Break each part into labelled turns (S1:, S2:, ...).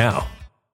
S1: now.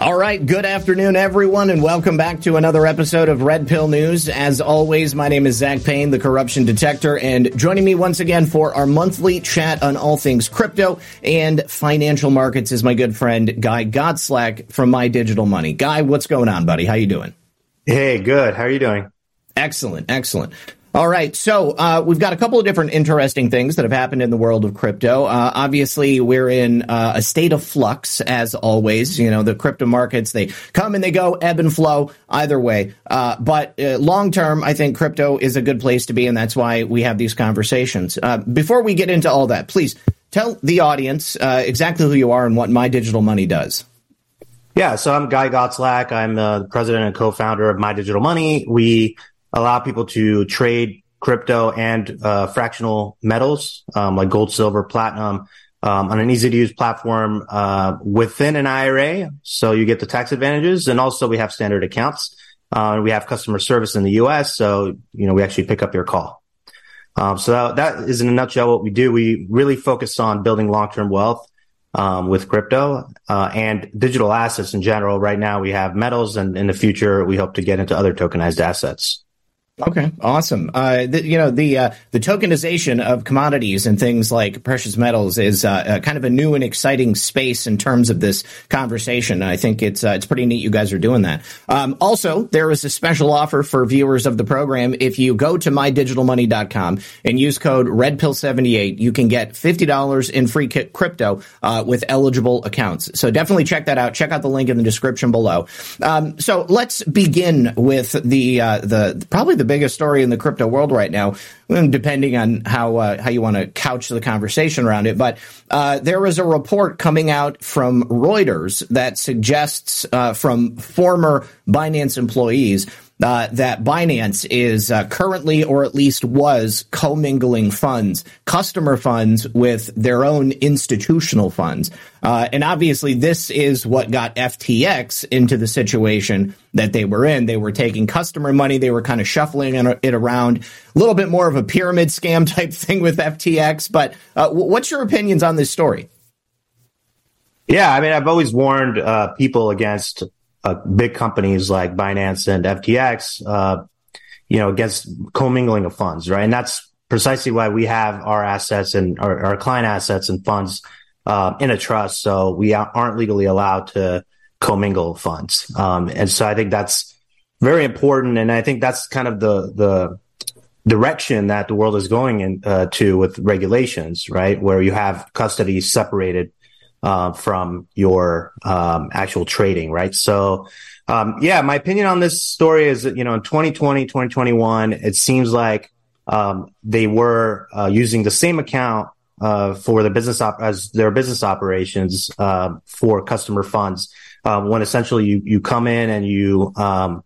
S2: All right, good afternoon, everyone, and welcome back to another episode of Red Pill News. As always, my name is Zak Paine, the corruption detector, and joining me once again for our monthly chat on all things crypto and financial markets is my good friend Guy Gotslack from My Digital Money. Guy, what's going on, buddy? How you doing?
S3: Hey, good. How are you doing?
S2: Excellent, excellent. All right, so uh, we've got a couple of different interesting things that have happened in the world of crypto. Uh, obviously, we're in uh, a state of flux, as always. You know, the crypto markets they come and they go, ebb and flow either way. Uh, but uh, long term, I think crypto is a good place to be, and that's why we have these conversations. Uh, before we get into all that, please tell the audience exactly who you are and what My Digital Money does.
S3: Yeah, so I'm Guy Gotslack. I'm the president and co-founder of My Digital Money. We allow people to trade crypto and uh, fractional metals um, like gold, silver, platinum um, on an easy to use platform uh, within an IRA. So you get the tax advantages, and also we have standard accounts. Uh, we have customer service in the U.S., so you know we actually pick up your call. Um, so that, that is in a nutshell what we do. We really focus on building long term wealth um, with crypto uh, and digital assets in general. Right now, we have metals, and in the future, we hope to get into other tokenized assets.
S2: Okay, awesome. Uh, the, you know the uh, the tokenization of commodities and things like precious metals is uh, uh kind of a new and exciting space in terms of this conversation. I think it's uh, it's pretty neat you guys are doing that. Um, also, there is a special offer for viewers of the program. If you go to mydigitalmoney.com and use code RedPill78, you can get fifty dollars in free crypto uh, with eligible accounts. So definitely check that out. Check out the link in the description below. Um, so let's begin with the the probably the biggest story in the crypto world right now, depending on how uh, how you want to couch the conversation around it. But uh, there was a report coming out from Reuters that suggests uh, from former Binance employees uh, that Binance is uh, currently, or at least was, commingling funds, customer funds, with their own institutional funds. Uh, and obviously, this is what got FTX into the situation that they were in. They were taking customer money, they were kind of shuffling it around, a little bit more of a pyramid scam type thing with FTX. But uh, what's your opinions on this story?
S3: Yeah, I mean, I've always warned uh, people against uh, big companies like Binance and FTX, uh, you know, against commingling of funds, right? And that's precisely why we have our assets and our, our client assets and funds uh, in a trust. So we aren't legally allowed to commingle funds. Um, and so I think that's very important. And I think that's kind of the, the, direction that the world is going in, uh, to with regulations, right? Where you have custody separated uh, from your um, actual trading, right? So, um, yeah, my opinion on this story is that, you know, in 2020, 2021, it seems like um, they were uh, using the same account uh, for the business op- as their business operations uh, for customer funds. Um, when essentially you you come in and you um,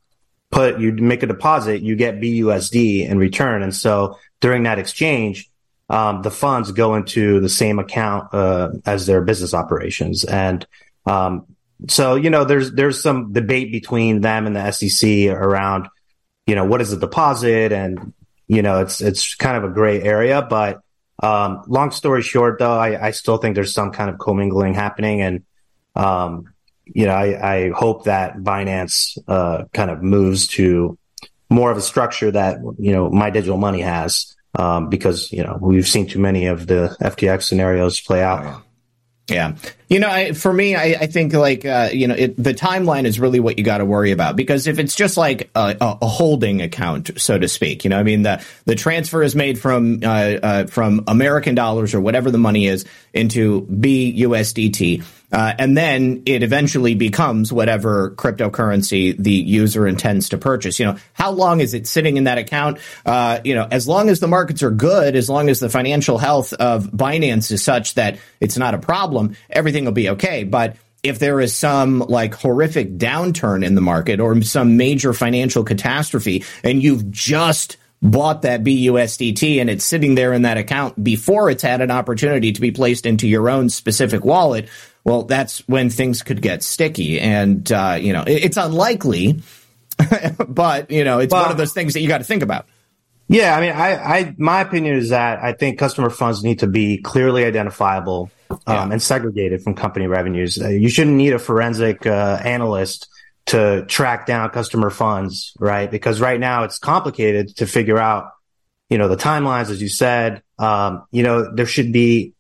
S3: put you make a deposit, you get BUSD in return, and so during that exchange, um, the funds go into the same account uh, as their business operations. And um, so, you know, there's there's some debate between them and the SEC around, you know, what is a deposit, and you know, it's it's kind of a gray area. But um, long story short, though, I, I, still think there's some kind of commingling happening, and um, you know, I, I, hope that Binance uh, kind of moves to more of a structure that you know my digital money has um, because you know we've seen too many of the FTX scenarios play out.
S2: Yeah. You know, I, for me, I, I think like, uh, you know, it, the timeline is really what you got to worry about because if it's just like a, a, holding account, so to speak, you know, I mean, the, the transfer is made from, uh, uh, from American dollars or whatever the money is into BUSDT. Uh, and then it eventually becomes whatever cryptocurrency the user intends to purchase. You know, how long is it sitting in that account? Uh, you know, as long as the markets are good, as long as the financial health of Binance is such that it's not a problem, everything will be okay. But if there is some like horrific downturn in the market or some major financial catastrophe and you've just bought that BUSDT and it's sitting there in that account before it's had an opportunity to be placed into your own specific wallet, well, that's when things could get sticky. And, uh, you know, it, it's unlikely, but, you know, it's well, one of those things that you got to think about.
S3: Yeah. I mean, I, I, my opinion is that I think customer funds need to be clearly identifiable um, yeah. and segregated from company revenues. Uh, you shouldn't need a forensic uh, analyst to track down customer funds, right? Because right now it's complicated to figure out, you know, the timelines, as you said. Um, you know, there should be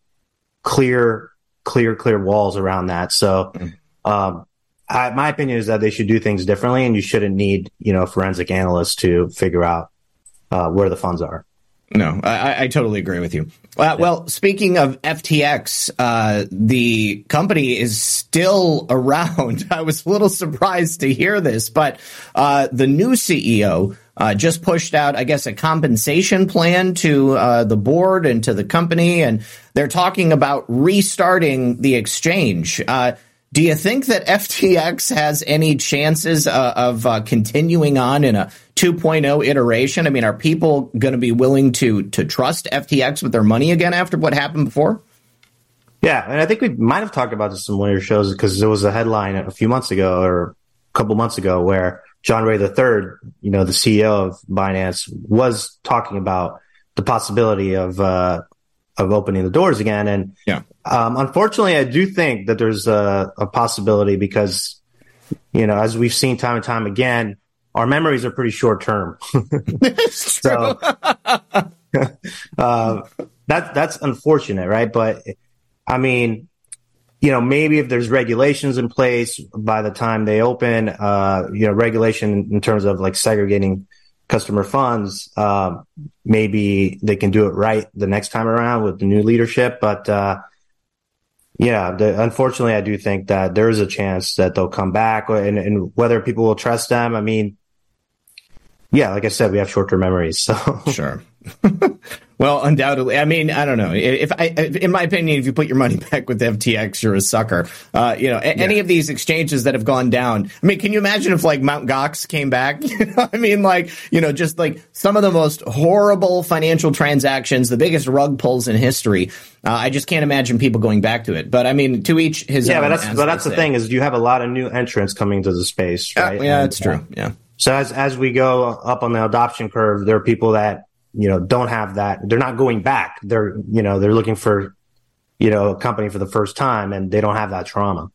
S3: clear, clear, clear walls around that. So, um, I, my opinion is that they should do things differently, and you shouldn't need, you know, forensic analysts to figure out uh, where the funds are.
S2: No, I, I totally agree with you. Uh, well, speaking of FTX, uh, the company is still around. I was a little surprised to hear this, but uh, the new CEO uh, just pushed out, I guess, a compensation plan to uh, the board and to the company, and they're talking about restarting the exchange. Uh, do you think that FTX has any chances uh, of uh, continuing on in a 2.0 iteration? I mean, are people going to be willing to to trust FTX with their money again after what happened before?
S3: Yeah, and I think we might have talked about this in one of your shows because there was a headline a few months ago or a couple months ago where John Ray III, you know, the CEO of Binance, was talking about the possibility of uh, of opening the doors again. And
S2: yeah,
S3: um, unfortunately, I do think that there's a, a, possibility because, you know, as we've seen time and time again, our memories are pretty short term. so uh, that that's unfortunate, right? But I mean, you know, maybe if there's regulations in place by the time they open, uh, you know, regulation in terms of like segregating customer funds, uh, maybe they can do it right the next time around with the new leadership. But uh, yeah, the, unfortunately, I do think that there is a chance that they'll come back, uh, and, and whether people will trust them. I mean, yeah, like I said, we have short term memories. So
S2: sure. well, undoubtedly. I mean, I don't know. If I, in my opinion, if you put your money back with FTX, you're a sucker. Uh, you know, yeah. any of these exchanges that have gone down. I mean, can you imagine if like Mount Gox came back? I mean, like, you know, just like some of the most horrible financial transactions, the biggest rug pulls in history. Uh, I just can't imagine people going back to it. But I mean, to each his
S3: yeah. but that's but that's the thing is you have a lot of new entrants coming to the space, right?
S2: Uh, yeah, and, that's true. Yeah.
S3: So as as we go up on the adoption curve, there are people that you know don't have that. They're not going back. They're you know they're looking for you know a company for the first time, and they don't have that trauma.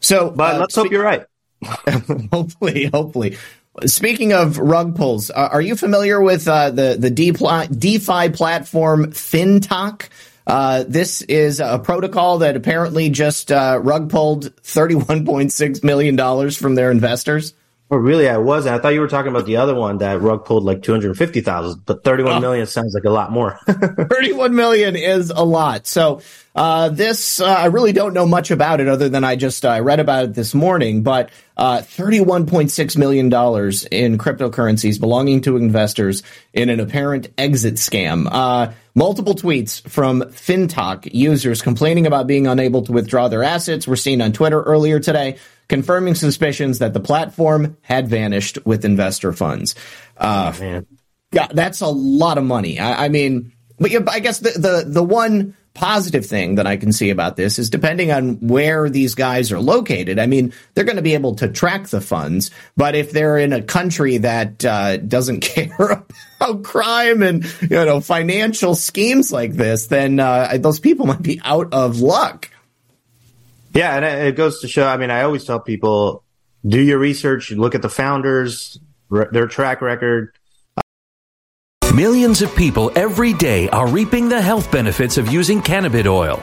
S2: So,
S3: but uh, let's hope you're right.
S2: hopefully, hopefully. Speaking of rug pulls, uh, are you familiar with uh, the the DeFi platform Fintoch? Uh, this is a protocol that apparently just uh, rug pulled $31.6 million from their investors.
S3: Really? I wasn't. I thought you were talking about the other one that rug pulled like 250,000, but thirty-one oh. million sounds like a lot more.
S2: 31 million is a lot. So, uh, this, uh, I really don't know much about it other than I just uh, read about it this morning, but uh, $31.6 million in cryptocurrencies belonging to investors in an apparent exit scam. Uh, multiple tweets from Fintoch users complaining about being unable to withdraw their assets were seen on Twitter earlier today confirming suspicions that the platform had vanished with investor funds. Uh, oh, man. Yeah, that's a lot of money. I, I mean, but yeah, I guess the, the, the one positive thing that I can see about this is depending on where these guys are located. I mean, they're going to be able to track the funds, but if they're in a country that uh, doesn't care about crime and you know financial schemes like this, then uh, those people might be out of luck.
S3: Yeah, and it goes to show. I mean, I always tell people do your research, look at the founders, their track record.
S4: Millions of people every day are reaping the health benefits of using cannabis oil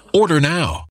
S5: Order now.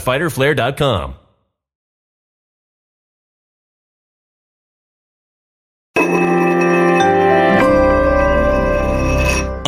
S1: www.fighterflare.com.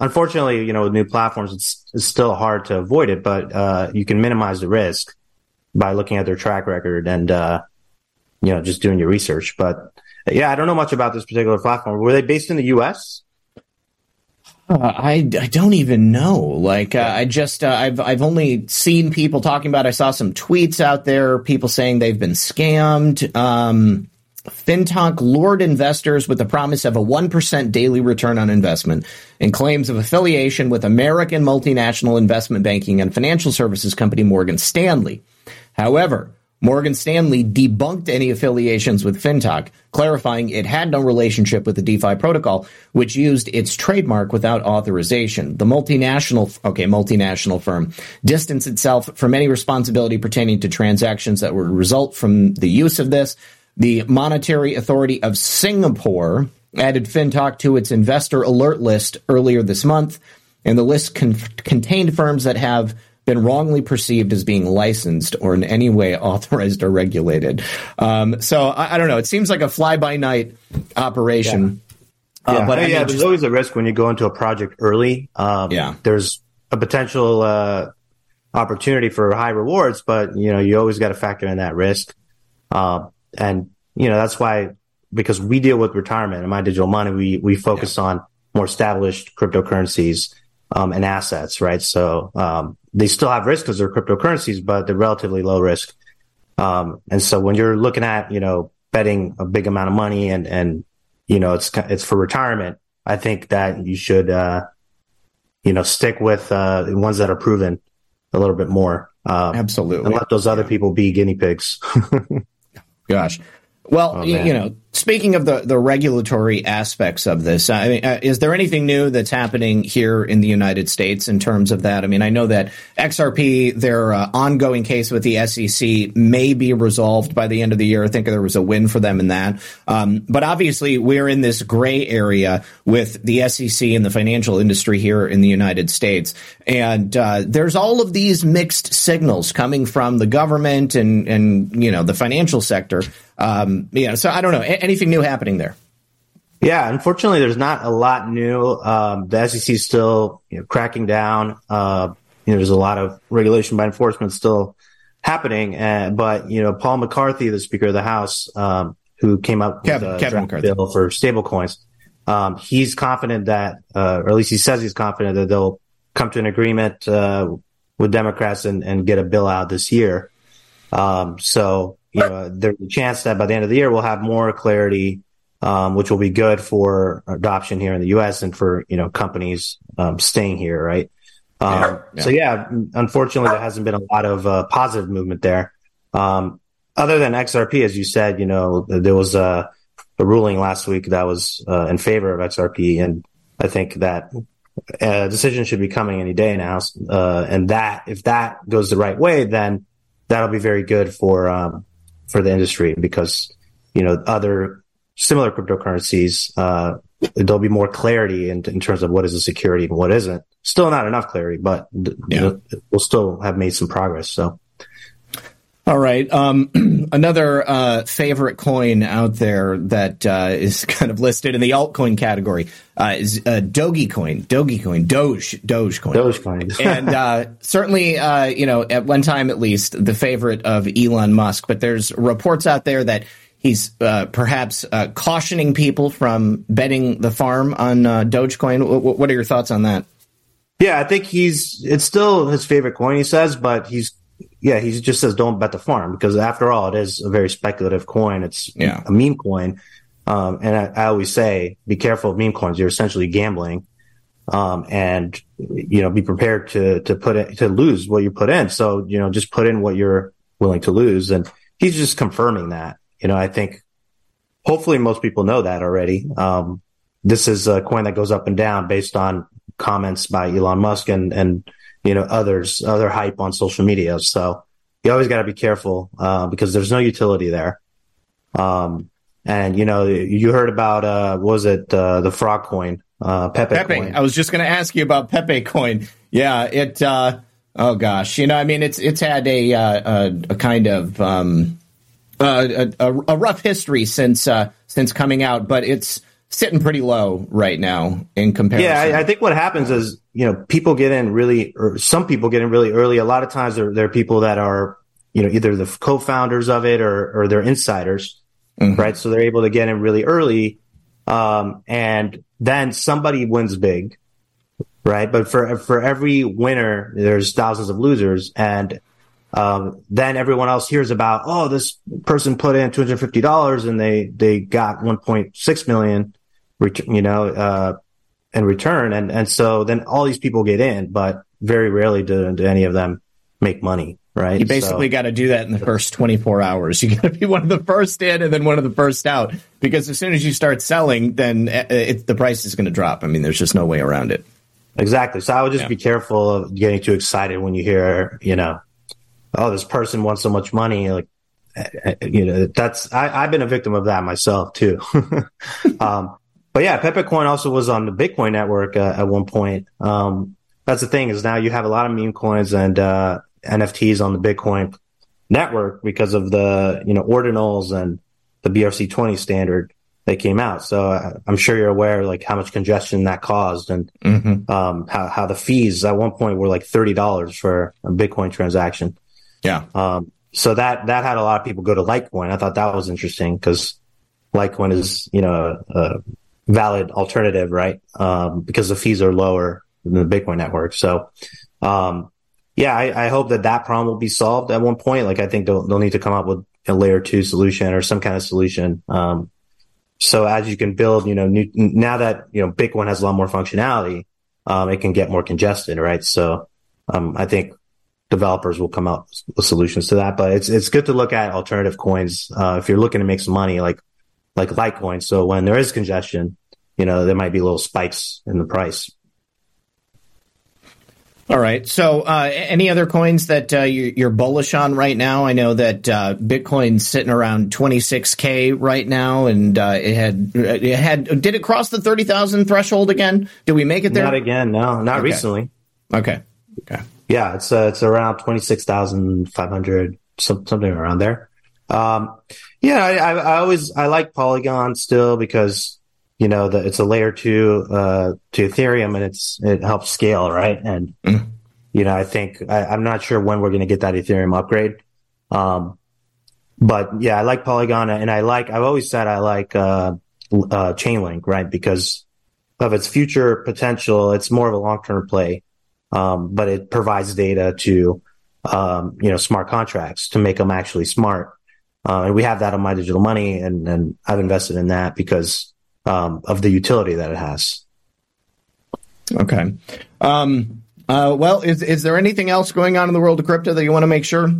S3: unfortunately, you know, with new platforms, it's, it's still hard to avoid it, but uh, you can minimize the risk by looking at their track record and, uh, you know, just doing your research. But yeah, I don't know much about this particular platform. Were they based in the U.S.?
S2: Uh, I, I don't even know. Like uh, I just uh, I've I've only seen people talking about. I saw some tweets out there, people saying they've been scammed. Um, Fintoch lured investors with the promise of a 1% daily return on investment and claims of affiliation with American multinational investment banking and financial services company Morgan Stanley. However, Morgan Stanley debunked any affiliations with Fintoch, clarifying it had no relationship with the DeFi protocol, which used its trademark without authorization. The multinational, okay, multinational firm distanced itself from any responsibility pertaining to transactions that would result from the use of this. The Monetary Authority of Singapore added Fintoch to its investor alert list earlier this month, and the list con- contained firms that have been wrongly perceived as being licensed or in any way authorized or regulated. Um, so I, I, don't know. It seems like a fly by night operation.
S3: Yeah. Uh, but yeah, I mean, there's just, always a risk when you go into a project early. Um, yeah, there's a potential uh, opportunity for high rewards, but you know you always got to factor in that risk. Uh, and you know that's why because we deal with retirement and my digital money, we we focus yeah. on more established cryptocurrencies um, and assets, right? So um, they still have risk because they're cryptocurrencies, but they're relatively low risk. Um, and so when you're looking at, you know, betting a big amount of money and, and, you know, it's, it's for retirement, I think that you should, uh, you know, stick with, uh, the ones that are proven a little bit more.
S2: Um, Absolutely.
S3: And let those other people be guinea pigs.
S2: Gosh. Well, oh, you know, speaking of the, the regulatory aspects of this, I mean, uh, is there anything new that's happening here in the United States in terms of that? I mean, I know that XRP, their uh, ongoing case with the SEC may be resolved by the end of the year. I think there was a win for them in that. Um, but obviously, we're in this gray area with the SEC and the financial industry here in the United States. And uh, there's all of these mixed signals coming from the government and, and you know, the financial sector um, yeah, so I don't know. Anything new happening there?
S3: Yeah, unfortunately, there's not a lot new. Um, the SEC is still you know, cracking down. Uh, you know, there's a lot of regulation by enforcement still happening. Uh, but you know, Paul McCarthy, the Speaker of the House, um, who came up with a Kevin bill for stablecoins, um, he's confident that, uh, or at least he says he's confident that they'll come to an agreement uh, with Democrats and, and, get a bill out this year. Um, so you know, there's a chance that by the end of the year we'll have more clarity, um, which will be good for adoption here in the U.S. and for you know companies um, staying here, right? Um, yeah. So yeah, unfortunately, there hasn't been a lot of uh, positive movement there. Um, other than XRP, as you said, you know, there was a, a ruling last week that was uh, in favor of XRP, and I think that a decision should be coming any day now. Uh, and that if that goes the right way, then that'll be very good for um, for the industry because you know other similar cryptocurrencies uh, there'll be more clarity in, in, terms of what is a security and what isn't. Still not enough clarity, but yeah. you know, we'll still have made some progress. So.
S2: All right. Um, another uh, favorite coin out there that uh, is kind of listed in the altcoin category uh, is uh, Dogecoin, Dogecoin, Doge, Dogecoin,
S3: Dogecoin,
S2: and uh, certainly, uh, you know, at one time at least, the favorite of Elon Musk. But there's reports out there that he's uh, perhaps uh, cautioning people from betting the farm on uh, Dogecoin. W- what are your thoughts on that?
S3: Yeah, I think he's it's still his favorite coin. He says, but he's yeah, he just says don't bet the farm because after all, it is a very speculative coin. It's yeah. a meme coin. Um, and I, I, always say, be careful of meme coins. You're essentially gambling. Um, and, you know, be prepared to, to put it, to lose what you put in. So, you know, just put in what you're willing to lose. And he's just confirming that. You know, I think hopefully most people know that already. Um, this is a coin that goes up and down based on comments by Elon Musk and, and, you know, others, other hype on social media. So you always got to be careful, uh, because there's no utility there. Um, and you know, you heard about uh, was it uh, the frog coin, uh, Pepe, Pepe. Coin.
S2: I was just going to ask you about Pepe coin. Yeah, it. Uh, oh gosh, you know, I mean, it's it's had a uh, a, a kind of um, a, a, a, rough history since uh, since coming out, but it's sitting pretty low right now in comparison.
S3: Yeah, I, I, think what happens is you know people get in really, or some people get in really early. A lot of times there there are people that are you know either the co-founders of it or or they're insiders mm-hmm. right? So they're able to get in really early. Um, and then somebody wins big, right? But for, for every winner, there's thousands of losers. And, um, then everyone else hears about, oh, this person put in $250 and they, they got 1.6 million, you know, uh, in return. And, and so then all these people get in, but very rarely do, do any of them make money right?
S2: You basically so. got to do that in the first 24 hours. You got to be one of the first in and then one of the first out because as soon as you start selling, then uh, it, the price is going to drop. I mean, there's just no way around it.
S3: Exactly. So I would just yeah. be careful of getting too excited when you hear, you know, oh, this person wants so much money. Like, uh, uh, you know, that's, I, have been a victim of that myself too. um, but yeah, Pepe Coin also was on the Bitcoin network uh, at one point. Um, that's the thing is now you have a lot of meme coins and, uh, NFTs on the Bitcoin network because of the, you know, ordinals and the BRC20 standard that came out. So uh, I'm sure you're aware like how much congestion that caused and mm-hmm. um, how, how the fees at one point were like $30 for a Bitcoin transaction.
S2: Yeah.
S3: Um, so that, that had a lot of people go to Litecoin. I thought that was interesting because Litecoin is, you know, a, a valid alternative, right? Um, because the fees are lower than the Bitcoin network. So, um, yeah, I, I, hope that that problem will be solved at one point. Like I think they'll, they'll need to come up with a layer two solution or some kind of solution. Um, so as you can build, you know, new, now that, you know, Bitcoin has a lot more functionality, um, it can get more congested, right? So, um, I think developers will come out with solutions to that. But it's it's good to look at alternative coins uh, if you're looking to make some money, like like Litecoin. So when there is congestion, you know there might be little spikes in the price.
S2: All right. So, uh, any other coins that uh, you're bullish on right now? I know that uh, Bitcoin's sitting around 26k right now, and uh, it had it had did it cross the 30,000 threshold again? Did we make it there?
S3: Not again. No, not
S2: okay.
S3: recently.
S2: Okay. Okay.
S3: Yeah, it's uh, it's around 26,500, something around there. Um, yeah, I, I, I always I like Polygon still because you know, the, it's a layer two uh, to Ethereum, and it's it helps scale, right? And mm. you know, I think I, am not sure when we're going to get that Ethereum upgrade. Um, but yeah, I like Polygon, and I like. I've always said I like uh, uh, Chainlink, right? Because of its future potential, it's more of a long term play, um, but it provides data to um, you know smart contracts to make them actually smart. Uh, and we have that on my digital money, and and I've invested in that because um, of the utility that it has.
S2: Okay. Um, uh, well, is is there anything else going on in the world of crypto that you want to make sure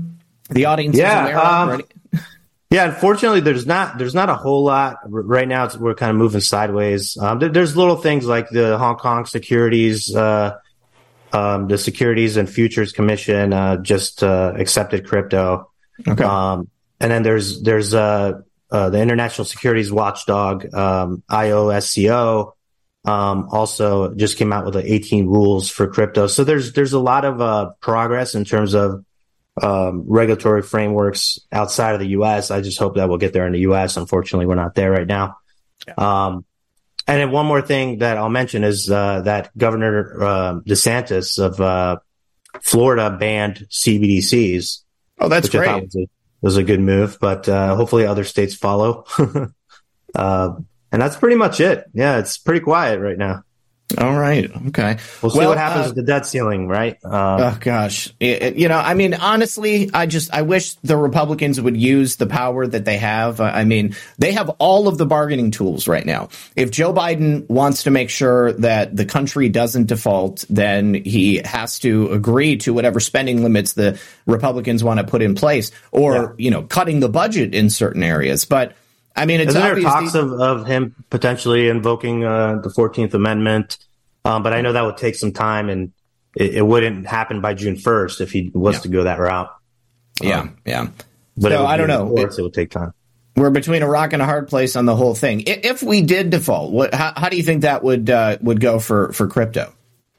S2: the audience
S3: yeah,
S2: is aware um,
S3: of? yeah, unfortunately, there's not there's not a whole lot right now. we're kind of moving sideways. Um, there, there's little things like the Hong Kong Securities, uh, um, the Securities and Futures Commission uh, just uh, accepted crypto.
S2: Okay.
S3: Um, and then there's there's uh, uh, the International Securities Watchdog, um, IOSCO, um, also just came out with the 18 rules for crypto. So there's there's a lot of uh, progress in terms of um, regulatory frameworks outside of the U.S. I just hope that we'll get there in the U.S. Unfortunately, we're not there right now. Yeah. Um, and then one more thing that I'll mention is uh, that Governor uh, DeSantis of uh, Florida banned CBDCs.
S2: Oh, that's great
S3: was a good move, but uh, hopefully other states follow. uh, and that's pretty much it. Yeah, it's pretty quiet right now.
S2: All right. Okay.
S3: We'll see well, what happens uh, with the debt ceiling, right?
S2: Uh, oh gosh. It, you know, I mean, honestly, I just I wish the Republicans would use the power that they have. I mean, they have all of the bargaining tools right now. If Joe Biden wants to make sure that the country doesn't default, then he has to agree to whatever spending limits the Republicans want to put in place, or yeah. you know, cutting the budget in certain areas. But I mean, it's
S3: Isn't there talks of, of him potentially invoking uh, the Fourteenth Amendment? Um, but I know that would take some time, and it, it wouldn't happen by June first if he was yeah. to go that route.
S2: Yeah, um, yeah.
S3: But so, I don't know. It, it would take time.
S2: We're between a rock and a hard place on the whole thing. If we did default, what, how, how do you think that would uh, would go for for crypto?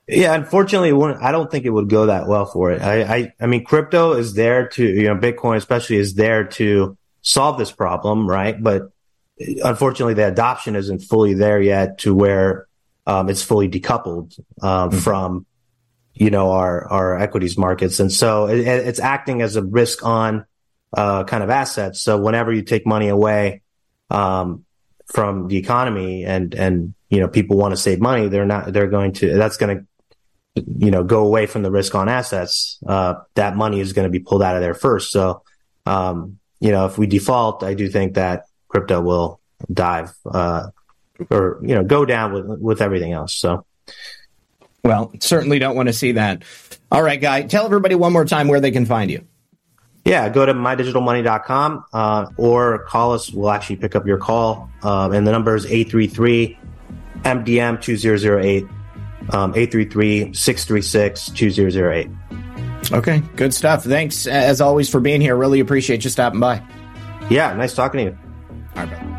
S3: Yeah, unfortunately, I don't think it would go that well for it. I, I, I mean, crypto is there to, you know, Bitcoin especially is there to solve this problem, right? But unfortunately, the adoption isn't fully there yet to where um, it's fully decoupled uh, mm-hmm. from you know our our equities markets, and so it, it's acting as a risk on uh, kind of assets. So whenever you take money away um, from the economy, and and you know people want to save money, they're not they're going to that's going to you know go away from the risk on assets. Uh, that money is going to be pulled out of there first. So um, you know, if we default, I do think that crypto will dive uh, or you know go down with with everything else. So,
S2: well, certainly don't want to see that. All right, guy, tell everybody one more time where they can find you.
S3: Yeah, go to mydigitalmoney.com uh, or call us. We'll actually pick up your call. Uh, and the number is 833 MDM 2008, um, 833 636 2008.
S2: Okay, good stuff. Thanks as always for being here. Really appreciate you stopping by.
S3: Yeah, nice talking to you.
S2: All right,